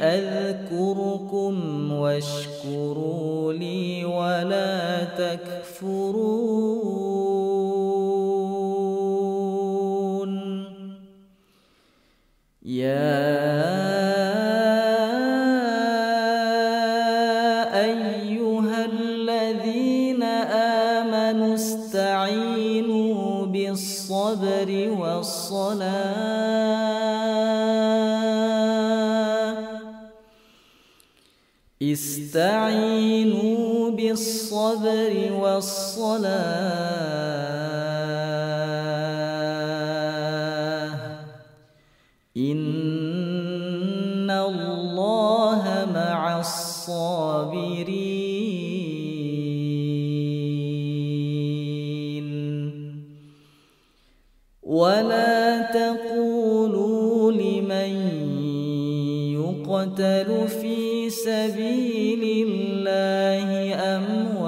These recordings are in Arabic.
أذكركم واشكروا لي ولا تكفرون. يا أيها الذين آمنوا استعينوا بالصبر والصلاة. استعينوا بالصبر والصلاة. إن الله مع الصابرين. ولا تقولوا لمن يقتل في سبيل الله أموات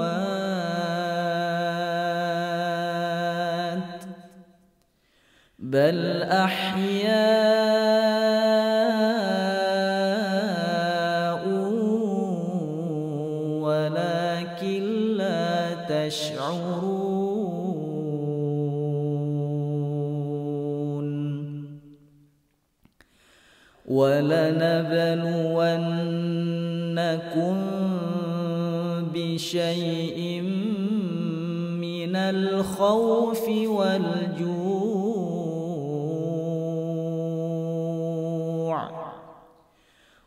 بل أحياء ولكن لا تشعرون ولنبلونكم بشيء من الخوف والجوع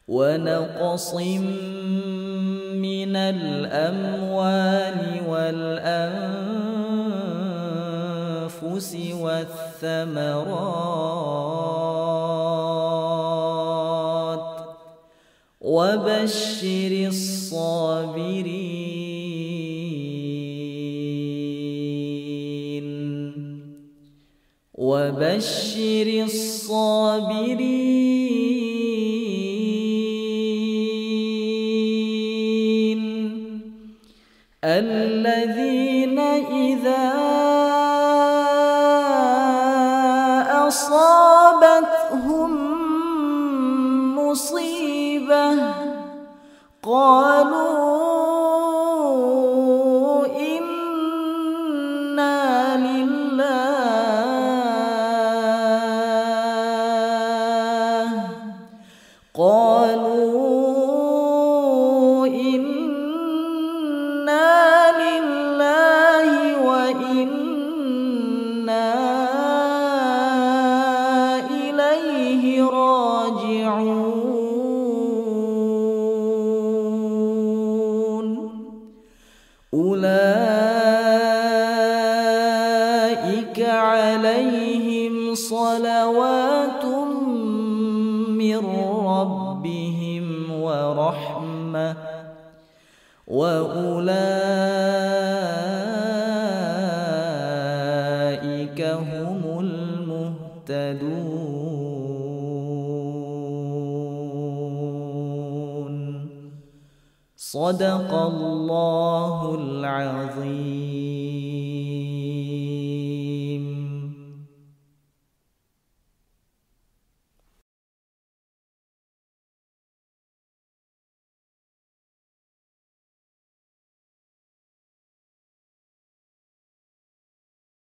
ونقص من الأموال والأنفس والثمرات وبشر الصابرين. وبشر الصابرين. الذين إذا أصابتهم قالوا أولئك عليهم صلوات من ربهم ورحمة وأولئك هم المهتدون. صدق الله العظيم.